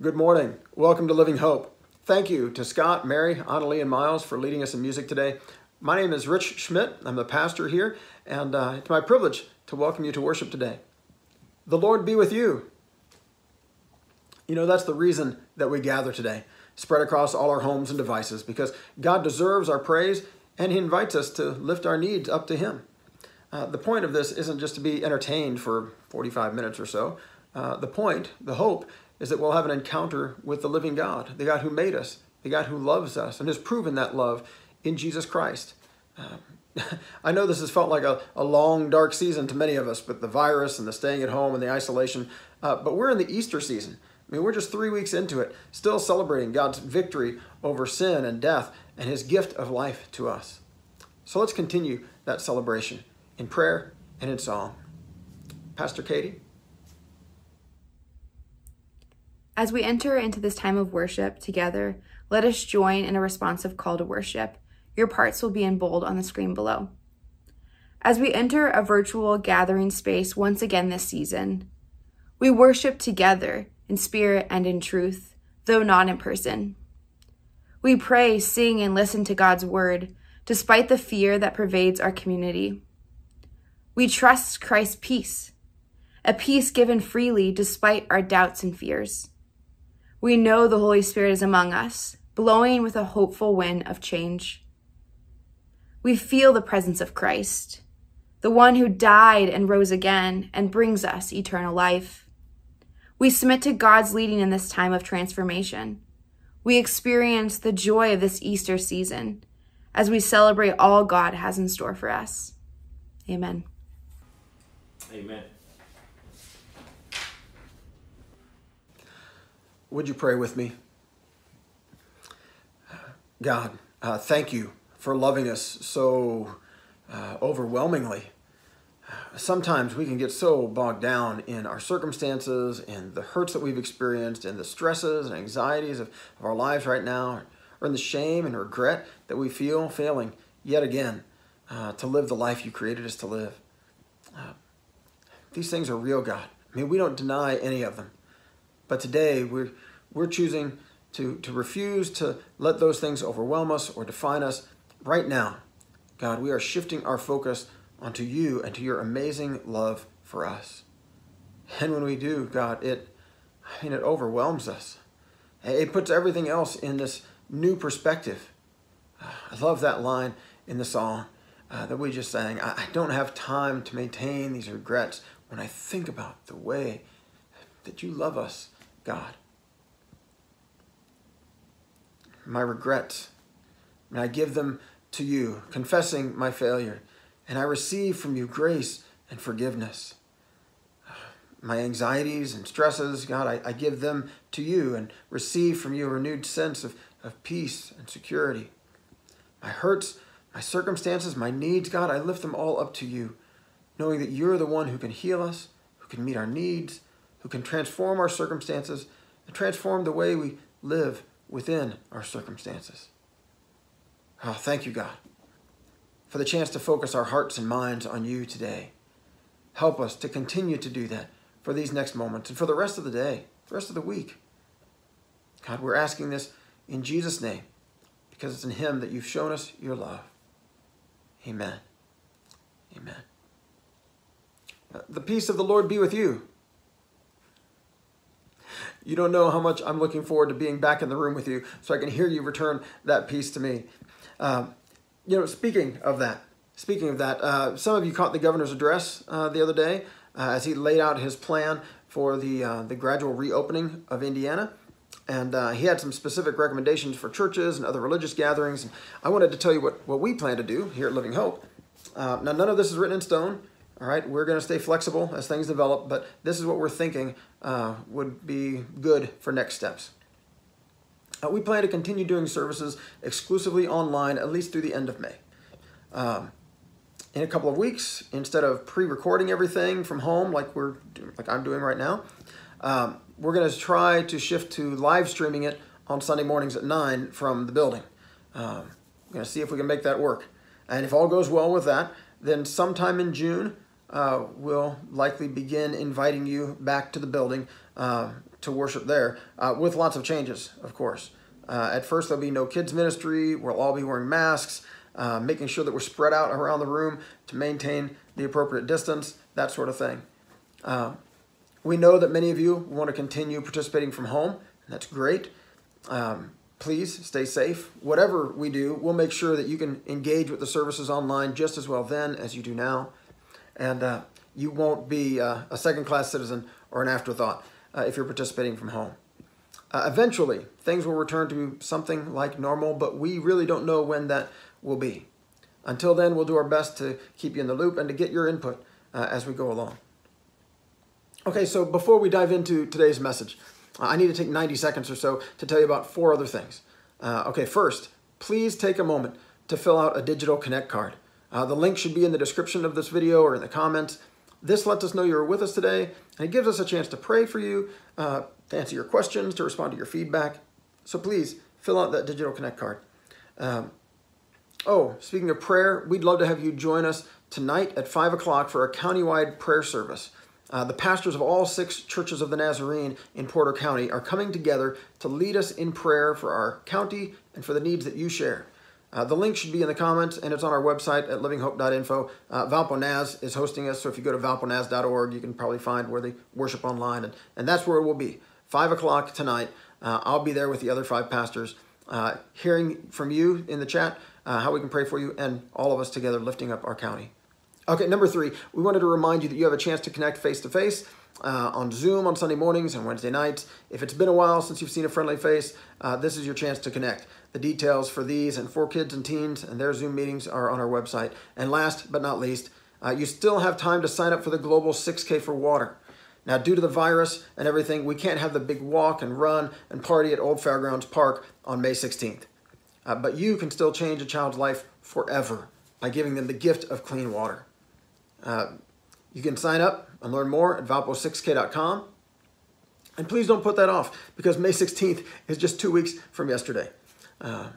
Good morning. Welcome to Living Hope. Thank you to Scott, Mary, Annalie, and Miles for leading us in music today. My name is Rich Schmidt. I'm the pastor here, and uh, it's my privilege to welcome you to worship today. The Lord be with you. You know, that's the reason that we gather today, spread across all our homes and devices, because God deserves our praise and He invites us to lift our needs up to Him. Uh, the point of this isn't just to be entertained for 45 minutes or so. Uh, the point, the hope, is that we'll have an encounter with the living God, the God who made us, the God who loves us and has proven that love in Jesus Christ. Uh, I know this has felt like a, a long, dark season to many of us but the virus and the staying at home and the isolation, uh, but we're in the Easter season. I mean, we're just three weeks into it, still celebrating God's victory over sin and death and his gift of life to us. So let's continue that celebration in prayer and in song. Pastor Katie? As we enter into this time of worship together, let us join in a responsive call to worship. Your parts will be in bold on the screen below. As we enter a virtual gathering space once again this season, we worship together in spirit and in truth, though not in person. We pray, sing, and listen to God's word, despite the fear that pervades our community. We trust Christ's peace, a peace given freely despite our doubts and fears. We know the Holy Spirit is among us, blowing with a hopeful wind of change. We feel the presence of Christ, the one who died and rose again and brings us eternal life. We submit to God's leading in this time of transformation. We experience the joy of this Easter season as we celebrate all God has in store for us. Amen. Amen. Would you pray with me? God, uh, thank you for loving us so uh, overwhelmingly. Sometimes we can get so bogged down in our circumstances and the hurts that we've experienced and the stresses and anxieties of, of our lives right now, or in the shame and regret that we feel failing yet again uh, to live the life you created us to live. Uh, these things are real, God. I mean, we don't deny any of them. But today we're, we're choosing to, to refuse to let those things overwhelm us or define us. Right now, God, we are shifting our focus onto you and to your amazing love for us. And when we do, God, it I mean it overwhelms us. It puts everything else in this new perspective. I love that line in the song uh, that we just sang. I, I don't have time to maintain these regrets when I think about the way that you love us God. My regrets, and I give them to you, confessing my failure, and I receive from you grace and forgiveness. My anxieties and stresses, God, I, I give them to you and receive from you a renewed sense of, of peace and security. My hurts, my circumstances, my needs, God, I lift them all up to you, knowing that you're the one who can heal us, who can meet our needs, who can transform our circumstances and transform the way we live within our circumstances. Oh, thank you, God, for the chance to focus our hearts and minds on you today. Help us to continue to do that for these next moments and for the rest of the day, the rest of the week. God, we're asking this in Jesus' name because it's in Him that you've shown us your love. Amen. Amen. Uh, the peace of the Lord be with you. You don't know how much I'm looking forward to being back in the room with you so I can hear you return that peace to me. Um, you know, speaking of that, speaking of that, uh, some of you caught the governor's address uh, the other day uh, as he laid out his plan for the, uh, the gradual reopening of Indiana. And uh, he had some specific recommendations for churches and other religious gatherings. And I wanted to tell you what, what we plan to do here at Living Hope. Uh, now, none of this is written in stone. All right, we're going to stay flexible as things develop, but this is what we're thinking uh, would be good for next steps. Uh, we plan to continue doing services exclusively online at least through the end of May. Um, in a couple of weeks, instead of pre-recording everything from home like we're like I'm doing right now, um, we're going to try to shift to live streaming it on Sunday mornings at nine from the building. Um, we're going to see if we can make that work, and if all goes well with that, then sometime in June uh, we'll likely begin inviting you back to the building uh, to worship there, uh, with lots of changes, of course. Uh, at first, there'll be no kids' ministry. We'll all be wearing masks, uh, making sure that we're spread out around the room to maintain the appropriate distance, that sort of thing. Uh, we know that many of you want to continue participating from home, and that's great. Um, please stay safe. Whatever we do, we'll make sure that you can engage with the services online just as well then as you do now. And uh, you won't be uh, a second class citizen or an afterthought uh, if you're participating from home. Uh, eventually, things will return to something like normal, but we really don't know when that will be. Until then, we'll do our best to keep you in the loop and to get your input uh, as we go along. Okay, so before we dive into today's message, I need to take 90 seconds or so to tell you about four other things. Uh, okay, first, please take a moment to fill out a digital Connect card. Uh, the link should be in the description of this video or in the comments. This lets us know you're with us today, and it gives us a chance to pray for you, uh, to answer your questions, to respond to your feedback. So please fill out that digital Connect card. Um, oh, speaking of prayer, we'd love to have you join us tonight at 5 o'clock for a countywide prayer service. Uh, the pastors of all six churches of the Nazarene in Porter County are coming together to lead us in prayer for our county and for the needs that you share. Uh, the link should be in the comments and it's on our website at livinghope.info. Uh, Valpo Naz is hosting us, so if you go to valponaz.org, you can probably find where they worship online, and, and that's where it will be. 5 o'clock tonight. Uh, I'll be there with the other five pastors, uh, hearing from you in the chat uh, how we can pray for you, and all of us together lifting up our county. Okay, number three, we wanted to remind you that you have a chance to connect face to face on Zoom on Sunday mornings and Wednesday nights. If it's been a while since you've seen a friendly face, uh, this is your chance to connect. The details for these and for kids and teens and their Zoom meetings are on our website. And last but not least, uh, you still have time to sign up for the Global 6K for Water. Now, due to the virus and everything, we can't have the big walk and run and party at Old Fairgrounds Park on May 16th. Uh, but you can still change a child's life forever by giving them the gift of clean water. Uh, you can sign up and learn more at valpo6k.com. And please don't put that off because May 16th is just two weeks from yesterday. Uh,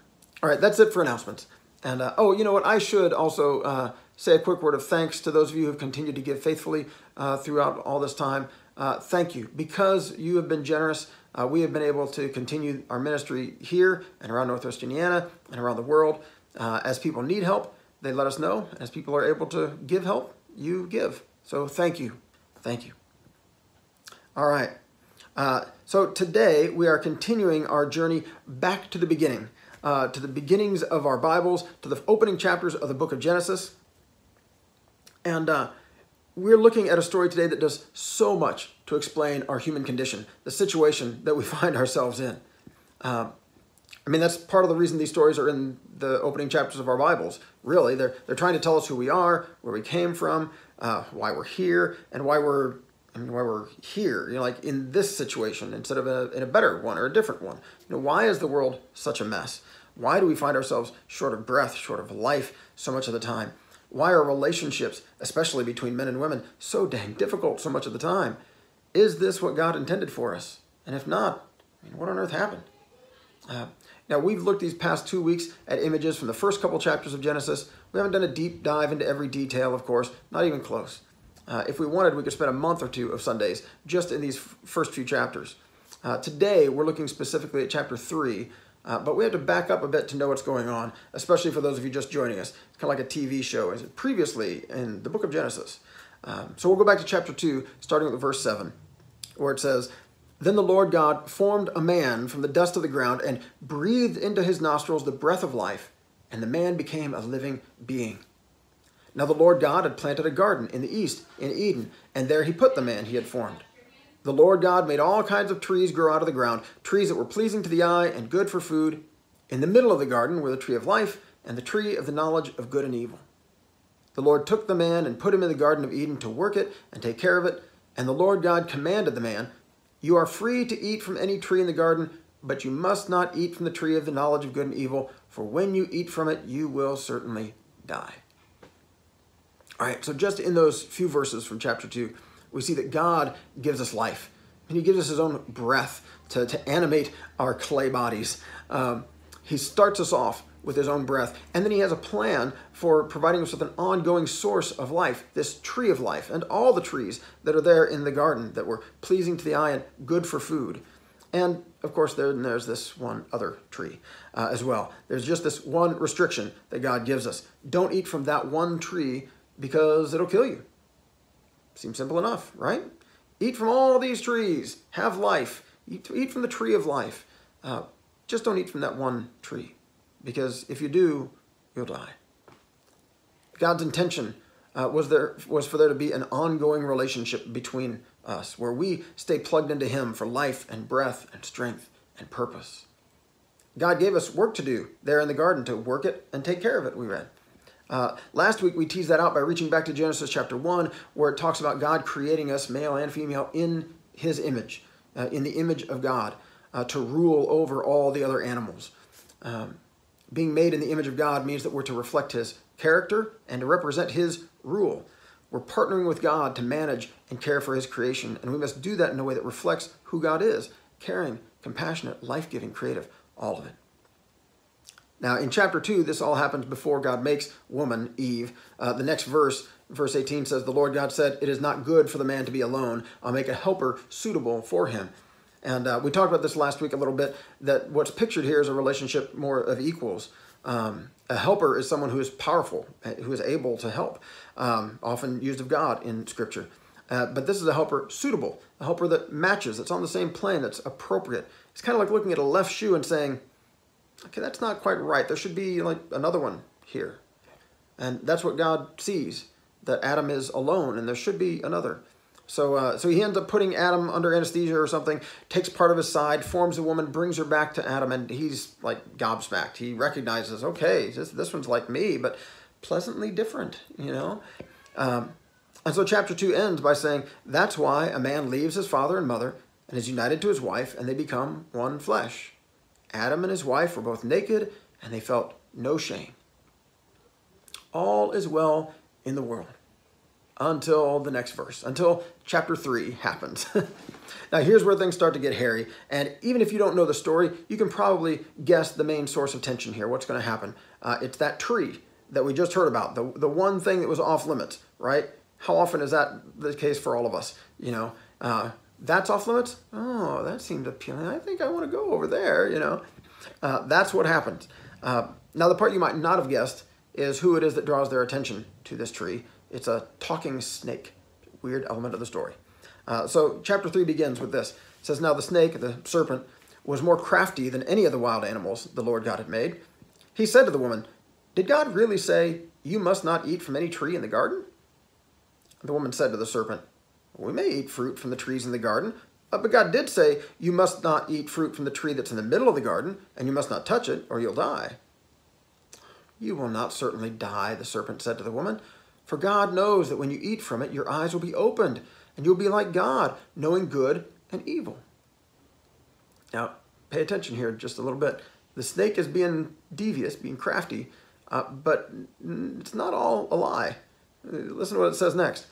all right, that's it for announcements. And uh, oh, you know what? I should also uh, say a quick word of thanks to those of you who have continued to give faithfully uh, throughout all this time. Uh, thank you. Because you have been generous, we have been able to continue our ministry here and around Northwest Indiana and around the world. as people need help, they let us know. As people are able to give help, you give. So thank you. Thank you. All right. Uh, so today we are continuing our journey back to the beginning, uh, to the beginnings of our Bibles, to the opening chapters of the book of Genesis. And uh, we're looking at a story today that does so much to explain our human condition, the situation that we find ourselves in. Uh, I mean, that's part of the reason these stories are in the opening chapters of our Bibles. Really, they're they're trying to tell us who we are, where we came from, uh, why we're here, and why we're I mean, why we're here. You know, like in this situation instead of a, in a better one or a different one. You know, why is the world such a mess? Why do we find ourselves short of breath, short of life, so much of the time? Why are relationships, especially between men and women, so dang difficult so much of the time? Is this what God intended for us? And if not, I mean, what on earth happened? Uh, now, we've looked these past two weeks at images from the first couple chapters of Genesis. We haven't done a deep dive into every detail, of course, not even close. Uh, if we wanted, we could spend a month or two of Sundays just in these f- first few chapters. Uh, today, we're looking specifically at chapter 3, uh, but we have to back up a bit to know what's going on, especially for those of you just joining us. It's kind of like a TV show, as previously in the book of Genesis. Um, so we'll go back to chapter 2, starting with verse 7, where it says, then the Lord God formed a man from the dust of the ground and breathed into his nostrils the breath of life, and the man became a living being. Now the Lord God had planted a garden in the east, in Eden, and there he put the man he had formed. The Lord God made all kinds of trees grow out of the ground, trees that were pleasing to the eye and good for food. In the middle of the garden were the tree of life and the tree of the knowledge of good and evil. The Lord took the man and put him in the Garden of Eden to work it and take care of it. And the Lord God commanded the man, you are free to eat from any tree in the garden, but you must not eat from the tree of the knowledge of good and evil, for when you eat from it, you will certainly die. All right, so just in those few verses from chapter 2, we see that God gives us life, and He gives us His own breath to, to animate our clay bodies. Um, he starts us off with his own breath. And then he has a plan for providing us with an ongoing source of life, this tree of life, and all the trees that are there in the garden that were pleasing to the eye and good for food. And of course, there, there's this one other tree uh, as well. There's just this one restriction that God gives us don't eat from that one tree because it'll kill you. Seems simple enough, right? Eat from all these trees, have life, eat, eat from the tree of life. Uh, just don't eat from that one tree because if you do, you'll die. God's intention uh, was there was for there to be an ongoing relationship between us where we stay plugged into Him for life and breath and strength and purpose. God gave us work to do there in the garden to work it and take care of it, we read. Uh, last week we teased that out by reaching back to Genesis chapter 1, where it talks about God creating us, male and female, in His image, uh, in the image of God, uh, to rule over all the other animals. Um, being made in the image of God means that we're to reflect His character and to represent His rule. We're partnering with God to manage and care for His creation, and we must do that in a way that reflects who God is caring, compassionate, life giving, creative, all of it. Now, in chapter 2, this all happens before God makes woman, Eve. Uh, the next verse, verse 18, says, The Lord God said, It is not good for the man to be alone. I'll make a helper suitable for him. And uh, we talked about this last week a little bit that what's pictured here is a relationship more of equals. Um, a helper is someone who is powerful, who is able to help, um, often used of God in Scripture. Uh, but this is a helper suitable, a helper that matches, that's on the same plane, that's appropriate. It's kind of like looking at a left shoe and saying, okay, that's not quite right. There should be like another one here. And that's what God sees, that Adam is alone and there should be another. So, uh, so he ends up putting Adam under anesthesia or something, takes part of his side, forms a woman, brings her back to Adam, and he's like gobsmacked. He recognizes, okay, this, this one's like me, but pleasantly different, you know? Um, and so chapter 2 ends by saying, that's why a man leaves his father and mother and is united to his wife, and they become one flesh. Adam and his wife were both naked, and they felt no shame. All is well in the world until the next verse, until chapter 3 happens. now, here's where things start to get hairy. And even if you don't know the story, you can probably guess the main source of tension here. What's going to happen? Uh, it's that tree that we just heard about, the, the one thing that was off limits, right? How often is that the case for all of us? You know, uh, that's off limits? Oh, that seemed appealing. I think I want to go over there, you know. Uh, that's what happens. Uh, now, the part you might not have guessed is who it is that draws their attention to this tree. It's a talking snake, weird element of the story. Uh, so, chapter 3 begins with this. It says, Now the snake, the serpent, was more crafty than any of the wild animals the Lord God had made. He said to the woman, Did God really say, You must not eat from any tree in the garden? The woman said to the serpent, we may eat fruit from the trees in the garden, uh, but God did say, You must not eat fruit from the tree that's in the middle of the garden, and you must not touch it, or you'll die. You will not certainly die, the serpent said to the woman, for God knows that when you eat from it, your eyes will be opened, and you'll be like God, knowing good and evil. Now, pay attention here just a little bit. The snake is being devious, being crafty, uh, but it's not all a lie. Uh, listen to what it says next.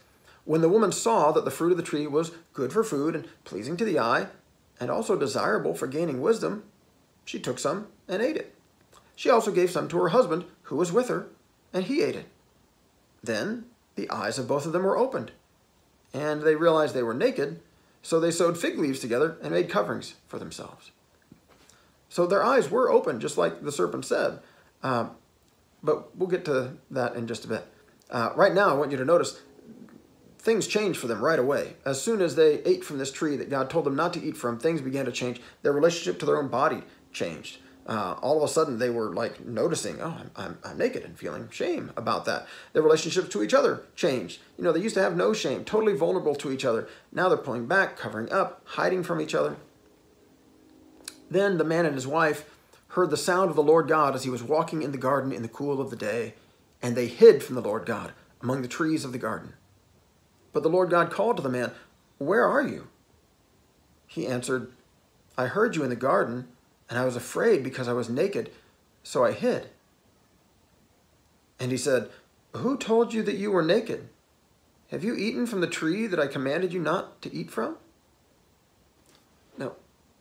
When the woman saw that the fruit of the tree was good for food and pleasing to the eye, and also desirable for gaining wisdom, she took some and ate it. She also gave some to her husband, who was with her, and he ate it. Then the eyes of both of them were opened, and they realized they were naked, so they sewed fig leaves together and made coverings for themselves. So their eyes were open, just like the serpent said. Um, but we'll get to that in just a bit. Uh, right now, I want you to notice things changed for them right away. As soon as they ate from this tree that God told them not to eat from, things began to change. Their relationship to their own body changed. Uh, all of a sudden, they were like noticing, oh, I'm, I'm, I'm naked and feeling shame about that. Their relationships to each other changed. You know, they used to have no shame, totally vulnerable to each other. Now they're pulling back, covering up, hiding from each other. Then the man and his wife heard the sound of the Lord God as he was walking in the garden in the cool of the day, and they hid from the Lord God among the trees of the garden. But the Lord God called to the man, Where are you? He answered, I heard you in the garden, and I was afraid because I was naked, so I hid. And he said, Who told you that you were naked? Have you eaten from the tree that I commanded you not to eat from? Now,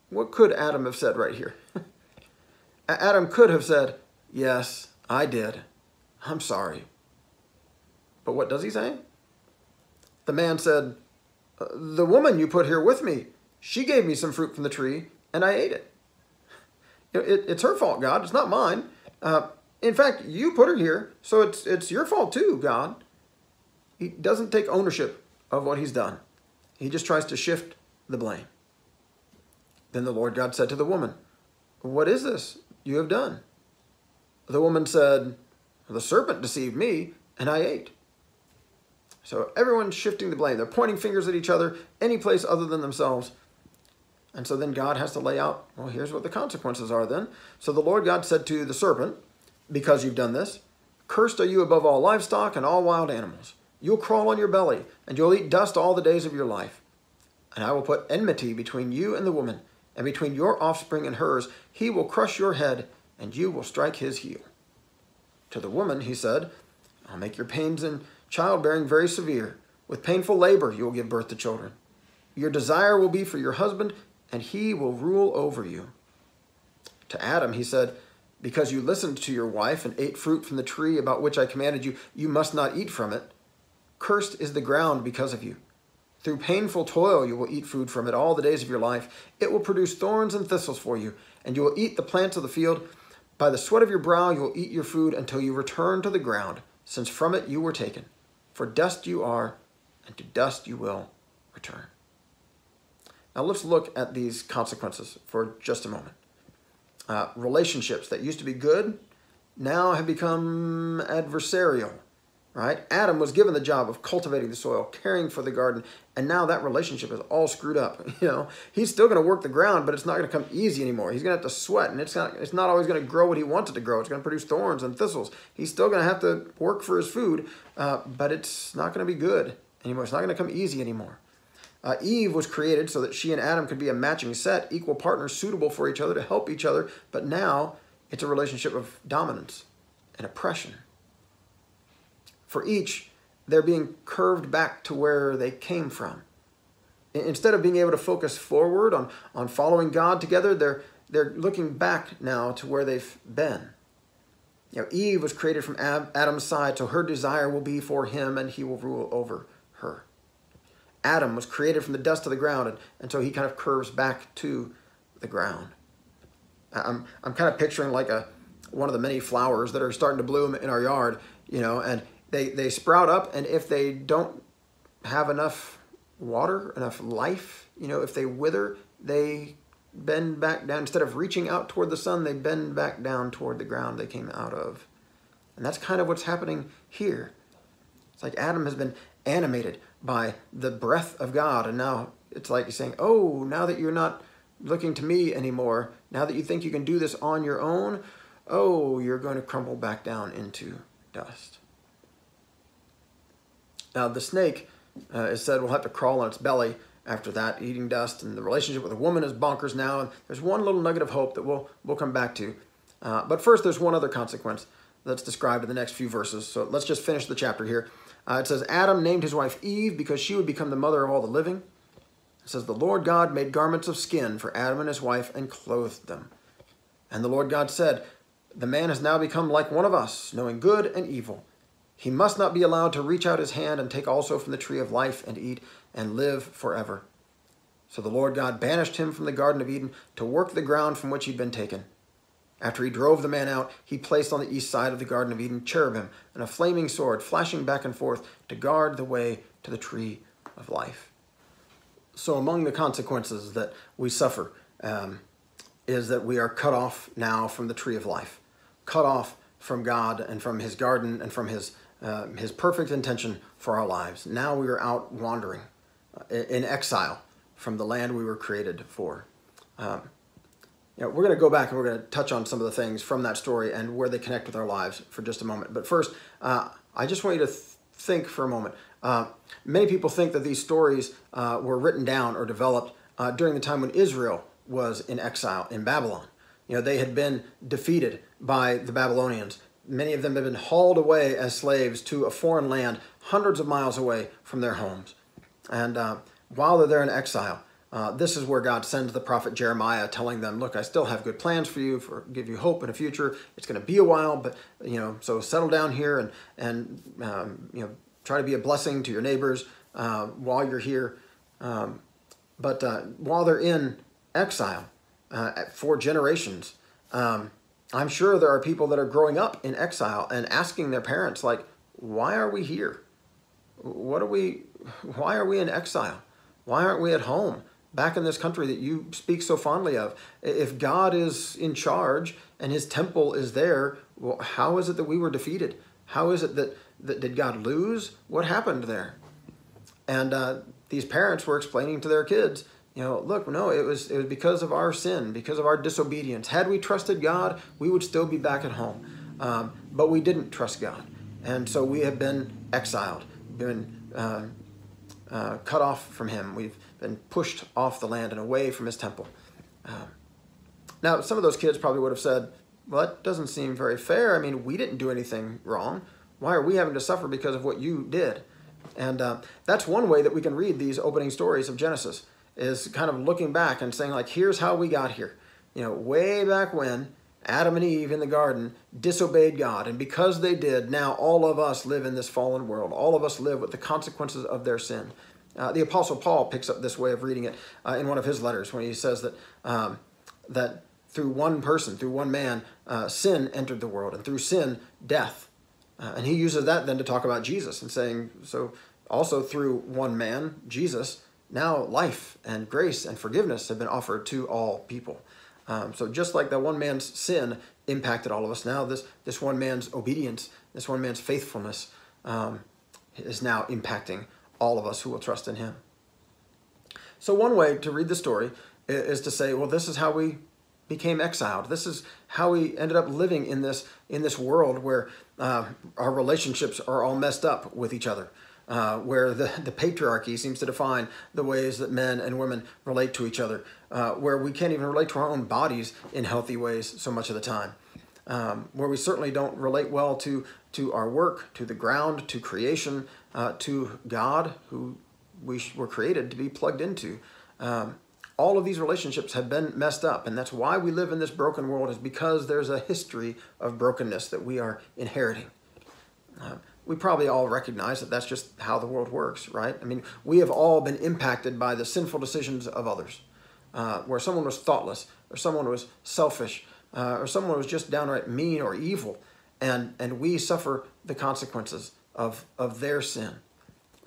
what could Adam have said right here? Adam could have said, Yes, I did. I'm sorry. But what does he say? The man said, uh, The woman you put here with me, she gave me some fruit from the tree, and I ate it. it it's her fault, God. It's not mine. Uh, in fact, you put her here, so it's, it's your fault too, God. He doesn't take ownership of what he's done, he just tries to shift the blame. Then the Lord God said to the woman, What is this you have done? The woman said, The serpent deceived me, and I ate. So everyone's shifting the blame. They're pointing fingers at each other, any place other than themselves. And so then God has to lay out, well, here's what the consequences are then. So the Lord God said to the serpent, Because you've done this, cursed are you above all livestock and all wild animals. You'll crawl on your belly, and you'll eat dust all the days of your life. And I will put enmity between you and the woman, and between your offspring and hers. He will crush your head, and you will strike his heel. To the woman, he said, I'll make your pains in childbearing very severe. With painful labor, you will give birth to children. Your desire will be for your husband, and he will rule over you. To Adam, he said, Because you listened to your wife and ate fruit from the tree about which I commanded you, you must not eat from it. Cursed is the ground because of you. Through painful toil, you will eat food from it all the days of your life. It will produce thorns and thistles for you, and you will eat the plants of the field. By the sweat of your brow, you will eat your food until you return to the ground, since from it you were taken. For dust you are, and to dust you will return. Now let's look at these consequences for just a moment. Uh, relationships that used to be good now have become adversarial right? Adam was given the job of cultivating the soil, caring for the garden, and now that relationship is all screwed up. You know, he's still going to work the ground, but it's not going to come easy anymore. He's going to have to sweat, and it's not it's not always going to grow what he wants it to grow. It's going to produce thorns and thistles. He's still going to have to work for his food, uh, but it's not going to be good anymore. It's not going to come easy anymore. Uh, Eve was created so that she and Adam could be a matching set, equal partners, suitable for each other to help each other. But now it's a relationship of dominance and oppression for each, they're being curved back to where they came from. Instead of being able to focus forward on, on following God together, they're, they're looking back now to where they've been. You know, Eve was created from Adam's side, so her desire will be for him and he will rule over her. Adam was created from the dust of the ground, and, and so he kind of curves back to the ground. I'm, I'm kind of picturing like a one of the many flowers that are starting to bloom in our yard, you know, and they they sprout up and if they don't have enough water enough life you know if they wither they bend back down. Instead of reaching out toward the sun they bend back down toward the ground they came out of. And that's kind of what's happening here. It's like adam has been animated by the breath of god and now it's like he's saying oh now that you're not looking to me anymore now that you think you can do this on your own oh you're going to crumble back down into dust now, the snake uh, is said will have to crawl on its belly after that, eating dust, and the relationship with a woman is bonkers now. And there's one little nugget of hope that we'll, we'll come back to. Uh, but first, there's one other consequence that's described in the next few verses. So let's just finish the chapter here. Uh, it says, Adam named his wife Eve because she would become the mother of all the living. It says, The Lord God made garments of skin for Adam and his wife and clothed them. And the Lord God said, The man has now become like one of us, knowing good and evil. He must not be allowed to reach out his hand and take also from the tree of life and eat and live forever. So the Lord God banished him from the Garden of Eden to work the ground from which he'd been taken. After he drove the man out, he placed on the east side of the Garden of Eden cherubim and a flaming sword flashing back and forth to guard the way to the tree of life. So, among the consequences that we suffer um, is that we are cut off now from the tree of life, cut off from God and from his garden and from his uh, his perfect intention for our lives. Now we are out wandering uh, in exile from the land we were created for. Um, you know, we're going to go back and we're going to touch on some of the things from that story and where they connect with our lives for just a moment. But first, uh, I just want you to th- think for a moment. Uh, many people think that these stories uh, were written down or developed during the time when Israel was in exile in Babylon. You know, they had been defeated by the Babylonians Many of them have been hauled away as slaves to a foreign land, hundreds of miles away from their homes. And uh, while they're there in exile, Uh, this is where God sends the prophet Jeremiah, telling them, "Look, I still have good plans for you, for give you hope in a future. It's going to be a while, but you know, so settle down here and and um, you know, try to be a blessing to your neighbors uh, while you're here. Um, but uh, while they're in exile uh, for generations, um, I'm sure there are people that are growing up in exile and asking their parents, like, "Why are we here? What are we? Why are we in exile? Why aren't we at home?" back in this country that you speak so fondly of. If God is in charge and his temple is there, well, how is it that we were defeated? How is it that, that did God lose? What happened there? And uh, these parents were explaining to their kids, you know, look, no, it was it was because of our sin, because of our disobedience. Had we trusted God, we would still be back at home. Um, but we didn't trust God, and so we have been exiled, been uh, uh, cut off from Him. We've been pushed off the land and away from his temple. Um, now, some of those kids probably would have said, Well, that doesn't seem very fair. I mean, we didn't do anything wrong. Why are we having to suffer because of what you did? And uh, that's one way that we can read these opening stories of Genesis, is kind of looking back and saying, like, here's how we got here. You know, way back when Adam and Eve in the garden disobeyed God. And because they did, now all of us live in this fallen world. All of us live with the consequences of their sin. Uh, the Apostle Paul picks up this way of reading it uh, in one of his letters when he says that um, that through one person, through one man, uh, sin entered the world, and through sin, death. Uh, and he uses that then to talk about Jesus and saying, so also through one man, Jesus, now life and grace and forgiveness have been offered to all people. Um, so just like that one man's sin impacted all of us, now this this one man's obedience, this one man's faithfulness, um, is now impacting all of us who will trust in him. So, one way to read the story is to say, well, this is how we became exiled. This is how we ended up living in this in this world where uh, our relationships are all messed up with each other, uh, where the, the patriarchy seems to define the ways that men and women relate to each other, uh, where we can't even relate to our own bodies in healthy ways so much of the time, um, where we certainly don't relate well to to our work, to the ground, to creation, uh, to God, who we were created to be plugged into. Um, all of these relationships have been messed up, and that's why we live in this broken world, is because there's a history of brokenness that we are inheriting. Uh, we probably all recognize that that's just how the world works, right? I mean, we have all been impacted by the sinful decisions of others, uh, where someone was thoughtless, or someone was selfish, uh, or someone was just downright mean or evil, and and we suffer the consequences of, of their sin.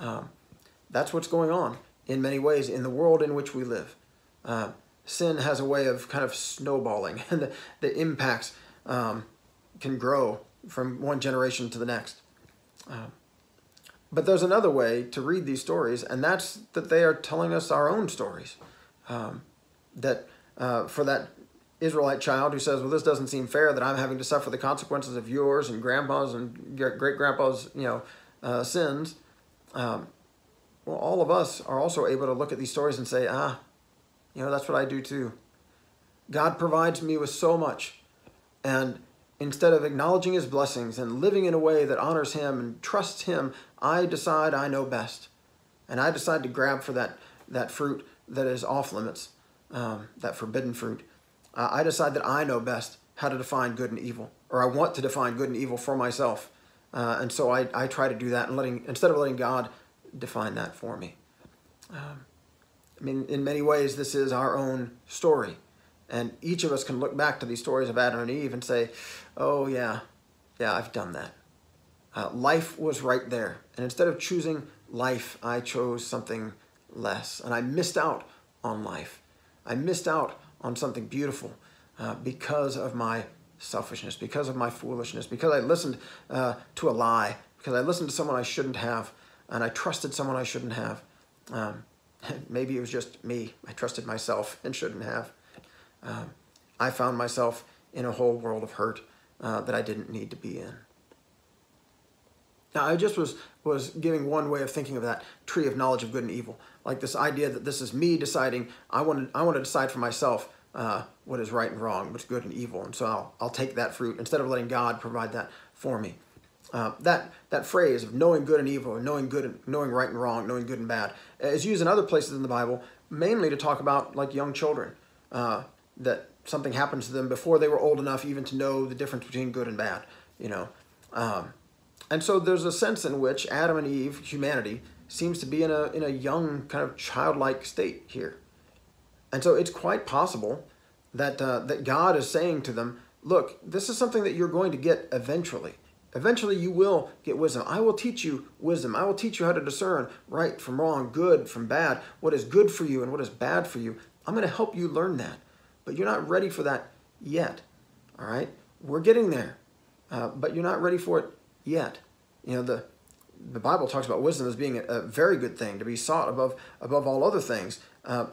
Um, that's what's going on in many ways in the world in which we live. Uh, sin has a way of kind of snowballing, and the, the impacts um, can grow from one generation to the next. Uh, but there's another way to read these stories, and that's that they are telling us our own stories. Um, that uh, for that Israelite child who says, "Well, this doesn't seem fair that I'm having to suffer the consequences of yours and grandpa's and great grandpa's, you know, uh, sins." Um, well, all of us are also able to look at these stories and say, "Ah, you know, that's what I do too." God provides me with so much, and instead of acknowledging His blessings and living in a way that honors Him and trusts Him, I decide I know best, and I decide to grab for that that fruit that is off limits, um, that forbidden fruit uh, I decide that I know best how to define good and evil, or I want to define good and evil for myself. Uh, and so I, I try to do that and letting instead of letting God define that for me. Um, I mean, in many ways, this is our own story. And each of us can look back to these stories of Adam and Eve and say, oh, yeah, yeah, I've done that. Uh, life was right there. And instead of choosing life, I chose something less. And I missed out on life. I missed out on something beautiful uh, because of my selfishness, because of my foolishness, because I listened uh, to a lie, because I listened to someone I shouldn't have, and I trusted someone I shouldn't have. Um, maybe it was just me. I trusted myself and shouldn't have. Um, I found myself in a whole world of hurt uh, that I didn't need to be in. Now, I just was was giving one way of thinking of that tree of knowledge of good and evil, like this idea that this is me deciding. I want to I want to decide for myself uh, what is right and wrong, what's good and evil, and so I'll I'll take that fruit instead of letting God provide that for me. Uh, that that phrase of knowing good and evil, knowing good, and, knowing right and wrong, knowing good and bad, is used in other places in the Bible, mainly to talk about like young children, uh, that something happens to them before they were old enough even to know the difference between good and bad, you know. Um, and so there's a sense in which Adam and Eve, humanity, seems to be in a, in a young, kind of childlike state here. And so it's quite possible that, uh, that God is saying to them, look, this is something that you're going to get eventually. Eventually, you will get wisdom. I will teach you wisdom. I will teach you how to discern right from wrong, good from bad, what is good for you and what is bad for you. I'm going to help you learn that. But you're not ready for that yet. All right? We're getting there. Uh, but you're not ready for it yet. You know, the, the Bible talks about wisdom as being a, a very good thing to be sought above, above all other things. Uh,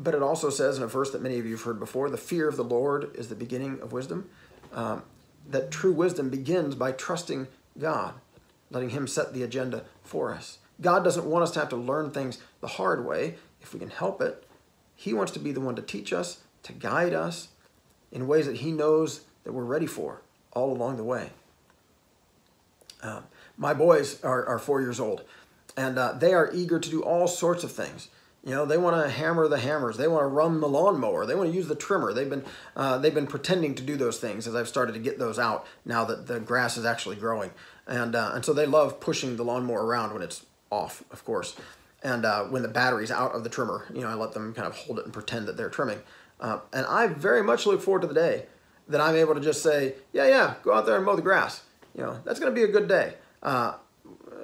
but it also says in a verse that many of you have heard before the fear of the Lord is the beginning of wisdom. Um, that true wisdom begins by trusting God, letting Him set the agenda for us. God doesn't want us to have to learn things the hard way if we can help it. He wants to be the one to teach us, to guide us in ways that He knows that we're ready for all along the way. Uh, my boys are, are four years old, and uh, they are eager to do all sorts of things. You know, they want to hammer the hammers. They want to run the lawnmower. They want to use the trimmer. They've been uh, they've been pretending to do those things as I've started to get those out now that the grass is actually growing, and uh, and so they love pushing the lawnmower around when it's off, of course, and uh, when the battery's out of the trimmer. You know, I let them kind of hold it and pretend that they're trimming, uh, and I very much look forward to the day that I'm able to just say, yeah, yeah, go out there and mow the grass. You know, that's going to be a good day, uh,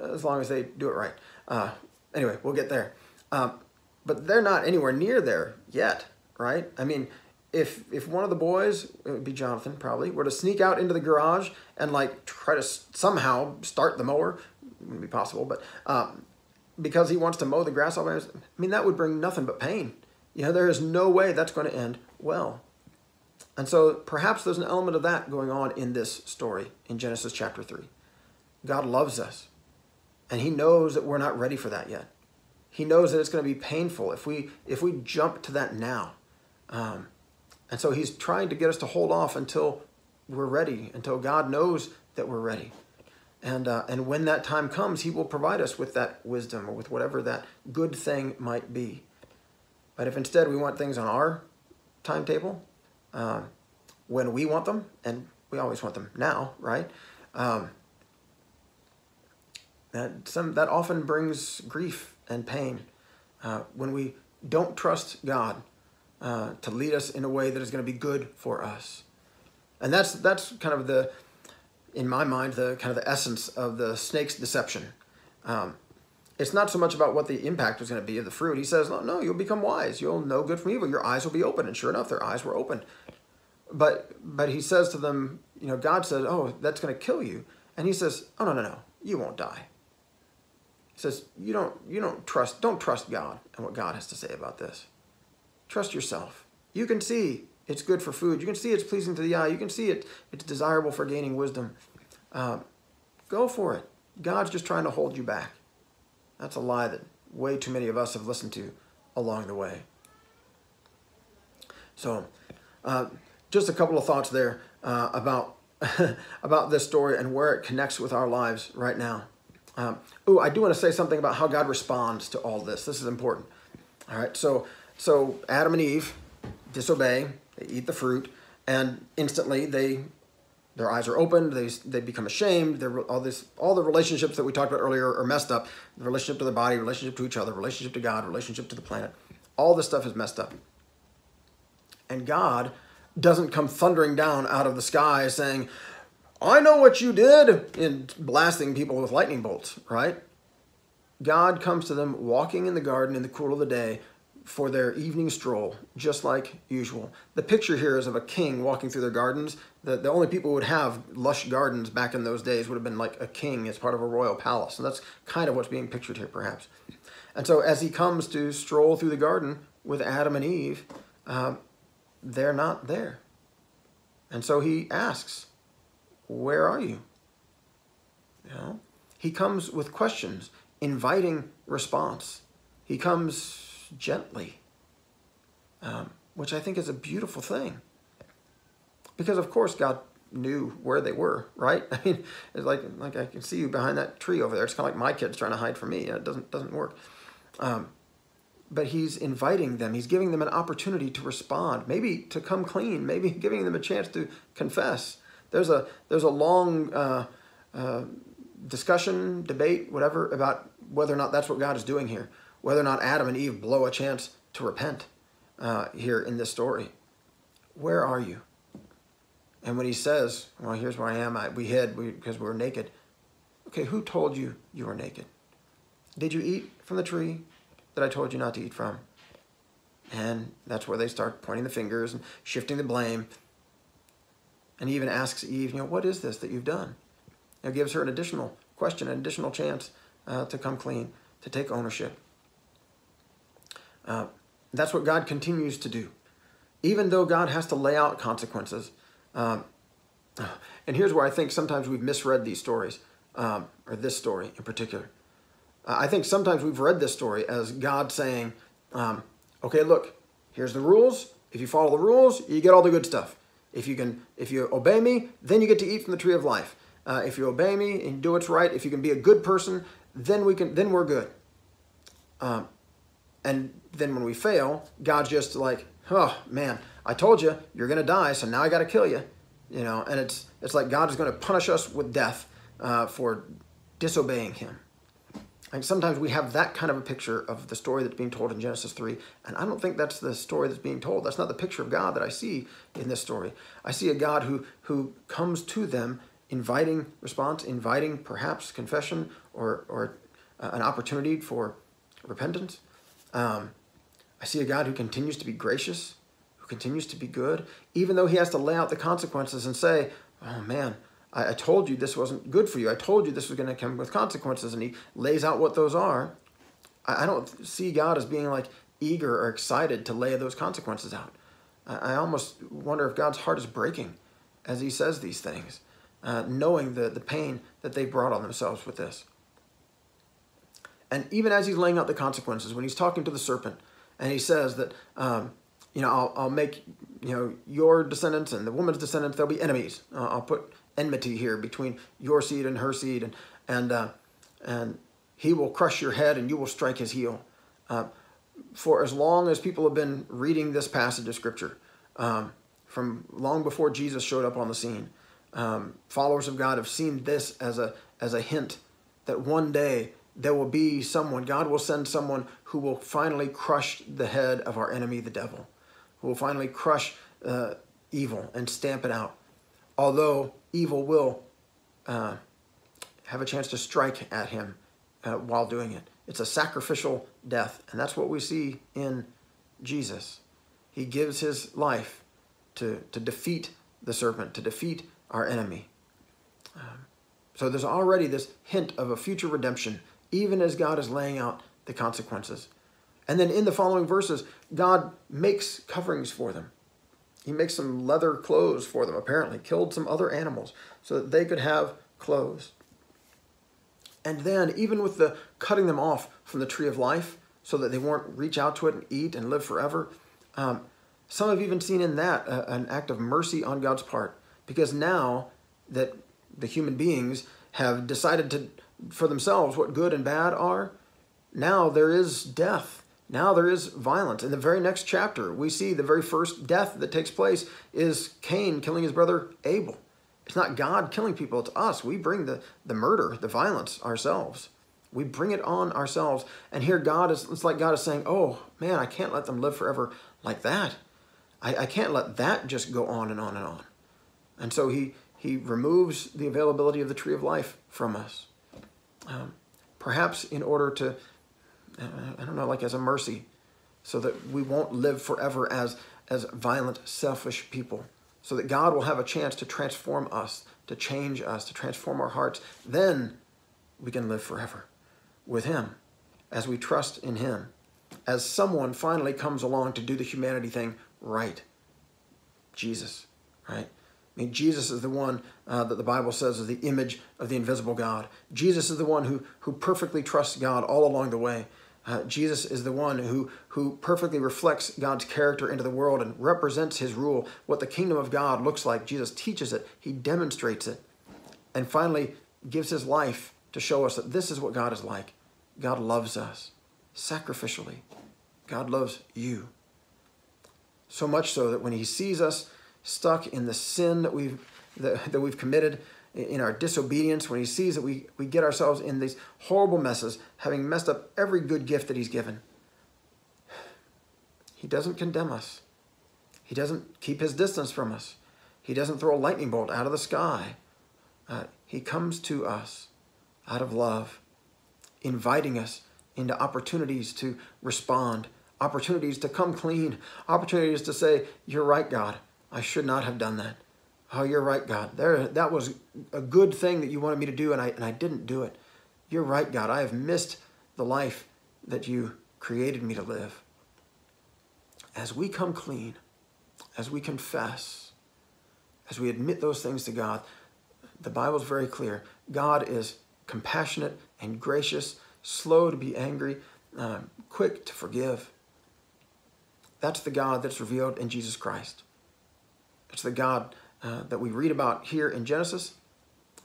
as long as they do it right. Uh, anyway, we'll get there. Um, but they're not anywhere near there yet, right? I mean, if if one of the boys, it would be Jonathan probably, were to sneak out into the garage and like try to somehow start the mower, wouldn't be possible, but um, because he wants to mow the grass off, I mean that would bring nothing but pain. You know, there is no way that's going to end well. And so perhaps there's an element of that going on in this story in Genesis chapter 3. God loves us, and He knows that we're not ready for that yet. He knows that it's going to be painful if we if we jump to that now. Um, and so he's trying to get us to hold off until we're ready, until God knows that we're ready. And, uh, and when that time comes, he will provide us with that wisdom or with whatever that good thing might be. But if instead we want things on our timetable, um, when we want them, and we always want them now, right? Um, that some that often brings grief and pain uh, when we don't trust God uh, to lead us in a way that is going to be good for us. And that's that's kind of the, in my mind, the kind of the essence of the snake's deception. Um, it's not so much about what the impact is going to be of the fruit. He says, no, no, you'll become wise. You'll know good from evil. Your eyes will be open. And sure enough, their eyes were open. But but he says to them, you know, God says, oh, that's going to kill you. And he says, oh, no, no, no, you won't die He says you don't you don't trust don't trust God and what God has to say about this. Trust yourself. You can see it's good for food. You can see it's pleasing to the eye. You can see it it's desirable for gaining wisdom. Um, go for it. God's just trying to hold you back. That's a lie that way too many of us have listened to along the way. So, uh, just a couple of thoughts there uh, about about this story and where it connects with our lives right now. Um, oh, I do want to say something about how God responds to all this. This is important. All right, so so Adam and Eve disobey, they eat the fruit, and instantly they their eyes are opened. They they become ashamed. They're, all this all the relationships that we talked about earlier are messed up. The relationship to the body, relationship to each other, relationship to God, relationship to the planet. All this stuff is messed up. And God doesn't come thundering down out of the sky saying, I know what you did in blasting people with lightning bolts, right? God comes to them walking in the garden in the cool of the day for their evening stroll, just like usual. The picture here is of a king walking through their gardens. The, the only people who would have lush gardens back in those days would have been like a king as part of a royal palace. And that's kind of what's being pictured here, perhaps. And so as he comes to stroll through the garden with Adam and Eve, uh, they're not there. And so he asks, where are you? You know? He comes with questions, inviting response. He comes gently, um, which I think is a beautiful thing. Because of course God knew where they were, right? I mean, it's like like I can see you behind that tree over there. It's kind of like my kids trying to hide from me. It doesn't doesn't work. Um, but he's inviting them. He's giving them an opportunity to respond, maybe to come clean, maybe giving them a chance to confess. There's a there's a long uh, uh, discussion, debate, whatever about whether or not that's what God is doing here, whether or not Adam and Eve blow a chance to repent uh, here in this story. Where are you? And when he says, "Well, here's where I am. I, we hid because we, we were naked." Okay, who told you you were naked? Did you eat from the tree that I told you not to eat from? And that's where they start pointing the fingers and shifting the blame. And he even asks Eve, you know, what is this that you've done? It gives her an additional question, an additional chance uh, to come clean, to take ownership. Uh, that's what God continues to do. Even though God has to lay out consequences. Um, and here's where I think sometimes we've misread these stories, um, or this story in particular. I think sometimes we've read this story as God saying, um, okay, look, here's the rules. If you follow the rules, you get all the good stuff. If you can, if you obey me, then you get to eat from the tree of life. Uh, if you obey me and do what's right, if you can be a good person, then we can, then we're good. Um, and then when we fail, God's just like, oh man, I told you you're gonna die, so now I got to kill you, you know. And it's it's like God is to punish us with death uh, for disobeying Him. And sometimes we have that kind of a picture of the story that's being told in Genesis 3. And I don't think that's the story that's being told. That's not the picture of God that I see in this story. I see a God who, who comes to them inviting response, inviting perhaps confession or, or uh, an opportunity for repentance. Um, I see a God who continues to be gracious, who continues to be good, even though he has to lay out the consequences and say, oh man, I, I told you this wasn't good for you. I told you this was going to come with consequences. And he lays out what those are. I, I don't see God as being like eager or excited to lay those consequences out. I, I almost wonder if God's heart is breaking as he says these things, uh, knowing the, the pain that they brought on themselves with this. And even as he's laying out the consequences, when he's talking to the serpent, and he says that, um, you know, I'll, I'll make, you know, your descendants and the woman's descendants, they'll be enemies. Uh, I'll put enmity here between your seed and her seed, and and uh, and he will crush your head, and you will strike his heel. Uh, for as long as people have been reading this passage of scripture, um, from long before Jesus showed up on the scene, um, followers of God have seen this as a as a hint that one day there will be someone. God will send someone who will finally crush the head of our enemy, the devil, who will finally crush uh, evil and stamp it out. Although evil will uh, have a chance to strike at him uh, while doing it. It's a sacrificial death, and that's what we see in Jesus. He gives his life to, to defeat the serpent, to defeat our enemy. Um, so there's already this hint of a future redemption, even as God is laying out the consequences. And then in the following verses, God makes coverings for them. He makes some leather clothes for them, apparently, killed some other animals so that they could have clothes. And then, even with the cutting them off from the tree of life so that they won't reach out to it and eat and live forever, um, some have even seen in that uh, an act of mercy on God's part. Because now that the human beings have decided to, for themselves what good and bad are, now there is death now there is violence. In the very next chapter, we see the very first death that takes place is Cain killing his brother Abel. It's not God killing people, it's us. We bring the, the murder, the violence ourselves. We bring it on ourselves. And here God is, it's like God is saying, oh man, I can't let them live forever like that. I, I can't let that just go on and on and on. And so he, he removes the availability of the tree of life from us. Um, perhaps in order to I don't know, like as a mercy, so that we won't live forever as, as violent, selfish people, so that God will have a chance to transform us, to change us, to transform our hearts. Then we can live forever with Him as we trust in Him, as someone finally comes along to do the humanity thing right. Jesus, right? I mean, Jesus is the one uh, that the Bible says is the image of the invisible God. Jesus is the one who, who perfectly trusts God all along the way. Uh, Jesus is the one who, who perfectly reflects God's character into the world and represents his rule. What the kingdom of God looks like, Jesus teaches it, he demonstrates it, and finally gives his life to show us that this is what God is like. God loves us sacrificially. God loves you. So much so that when he sees us stuck in the sin that we've, that, that we've committed, in our disobedience, when he sees that we, we get ourselves in these horrible messes, having messed up every good gift that he's given, he doesn't condemn us. He doesn't keep his distance from us. He doesn't throw a lightning bolt out of the sky. Uh, he comes to us out of love, inviting us into opportunities to respond, opportunities to come clean, opportunities to say, You're right, God. I should not have done that. Oh, you're right, God. There, that was a good thing that you wanted me to do, and I, and I didn't do it. You're right, God. I have missed the life that you created me to live. As we come clean, as we confess, as we admit those things to God, the Bible is very clear. God is compassionate and gracious, slow to be angry, uh, quick to forgive. That's the God that's revealed in Jesus Christ. It's the God uh, that we read about here in Genesis.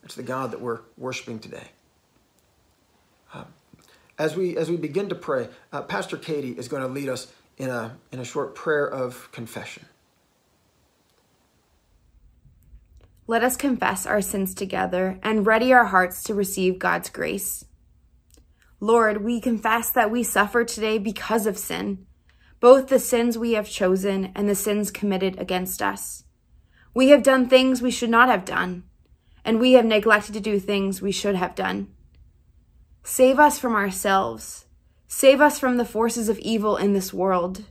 It's the God that we're worshiping today. Uh, as we as we begin to pray, uh, Pastor Katie is going to lead us in a in a short prayer of confession. Let us confess our sins together and ready our hearts to receive God's grace. Lord, we confess that we suffer today because of sin, both the sins we have chosen and the sins committed against us. We have done things we should not have done, and we have neglected to do things we should have done. Save us from ourselves. Save us from the forces of evil in this world.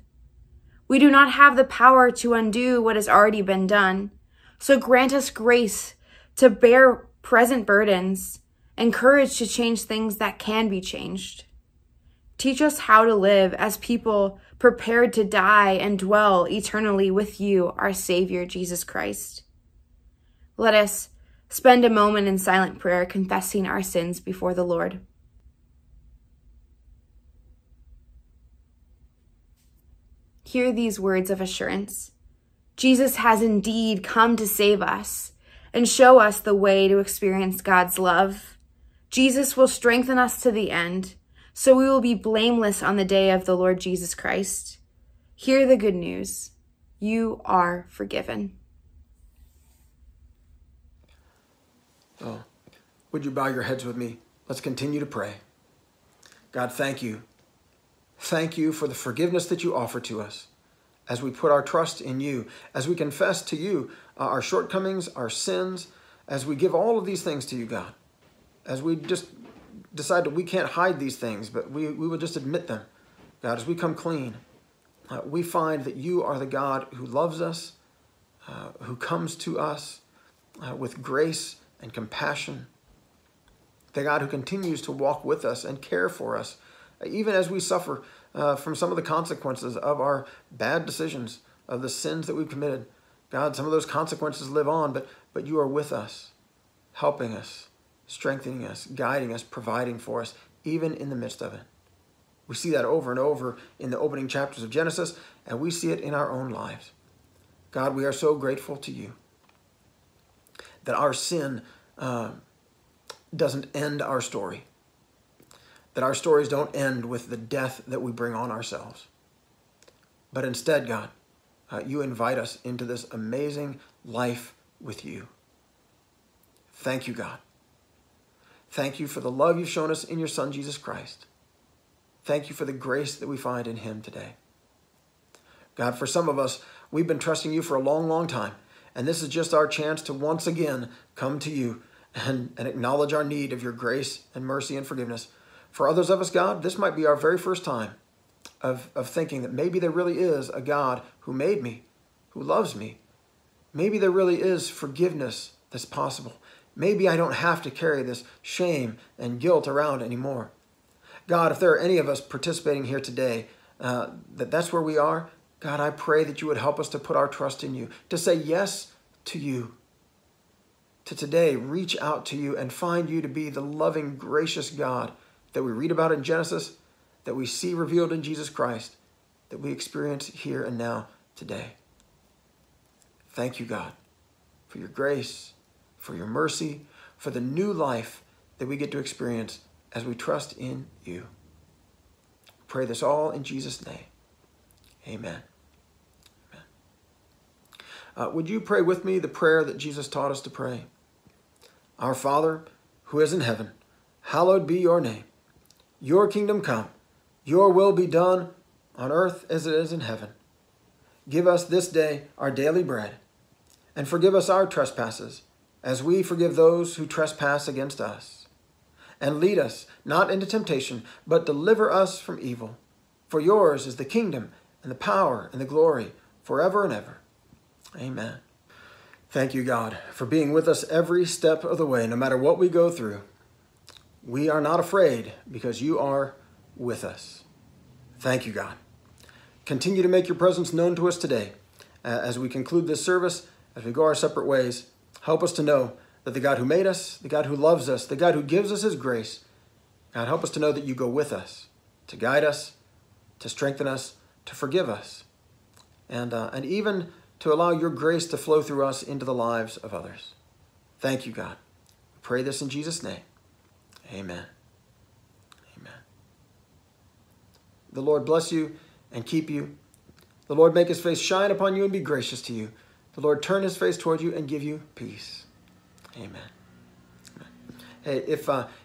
We do not have the power to undo what has already been done, so grant us grace to bear present burdens and courage to change things that can be changed. Teach us how to live as people prepared to die and dwell eternally with you, our Savior, Jesus Christ. Let us spend a moment in silent prayer confessing our sins before the Lord. Hear these words of assurance. Jesus has indeed come to save us and show us the way to experience God's love. Jesus will strengthen us to the end so we will be blameless on the day of the Lord Jesus Christ. Hear the good news. You are forgiven. Oh, would you bow your heads with me? Let's continue to pray. God, thank you. Thank you for the forgiveness that you offer to us as we put our trust in you, as we confess to you uh, our shortcomings, our sins, as we give all of these things to you, God, as we just decide that we can't hide these things, but we, we will just admit them. God, as we come clean, uh, we find that you are the God who loves us, uh, who comes to us uh, with grace and compassion, the God who continues to walk with us and care for us, even as we suffer uh, from some of the consequences of our bad decisions, of the sins that we've committed. God, some of those consequences live on, but, but you are with us, helping us strengthening us, guiding us, providing for us, even in the midst of it. We see that over and over in the opening chapters of Genesis, and we see it in our own lives. God, we are so grateful to you that our sin uh, doesn't end our story, that our stories don't end with the death that we bring on ourselves. But instead, God, uh, you invite us into this amazing life with you. Thank you, God. Thank you for the love you've shown us in your Son, Jesus Christ. Thank you for the grace that we find in him today. God, for some of us, we've been trusting you for a long, long time. And this is just our chance to once again come to you and, and acknowledge our need of your grace and mercy and forgiveness. For others of us, God, this might be our very first time of, of thinking that maybe there really is a God who made me, who loves me. Maybe there really is forgiveness that's possible. Maybe I don't have to carry this shame and guilt around anymore. God, if there are any of us participating here today, uh, that that's where we are, God, I pray that you would help us to put our trust in you, to say yes to you, to today reach out to you and find you to be the loving, gracious God that we read about in Genesis, that we see revealed in Jesus Christ, that we experience here and now today. Thank you, God, for your grace for your mercy, for the new life that we get to experience as we trust in you. Pray this all in Jesus' name. Amen. Amen. Uh, would you pray with me the prayer that Jesus taught us to pray? Our Father, who is in heaven, hallowed be your name. Your kingdom come, your will be done on earth as it is in heaven. Give us this day our daily bread, and forgive us our trespasses, as we forgive those who trespass against us. And lead us not into temptation, but deliver us from evil. For yours is the kingdom, and the power, and the glory, forever and ever. Amen. Thank you, God, for being with us every step of the way, no matter what we go through. We are not afraid because you are with us. Thank you, God. Continue to make your presence known to us today. Uh, as we conclude this service, as we go our separate ways, help us to know that the God who made us, the God who loves us, the God who gives us his grace, God, help us to know that you go with us to guide us, to strengthen us, to forgive us, and, uh, and even to allow your grace to flow through us into the lives of others. Thank you, God. We pray this in Jesus' name. Amen. Amen. The Lord bless you and keep you. The Lord make his face shine upon you and be gracious to you. The Lord turn his face toward you and give you peace. Amen. Hey, if uh,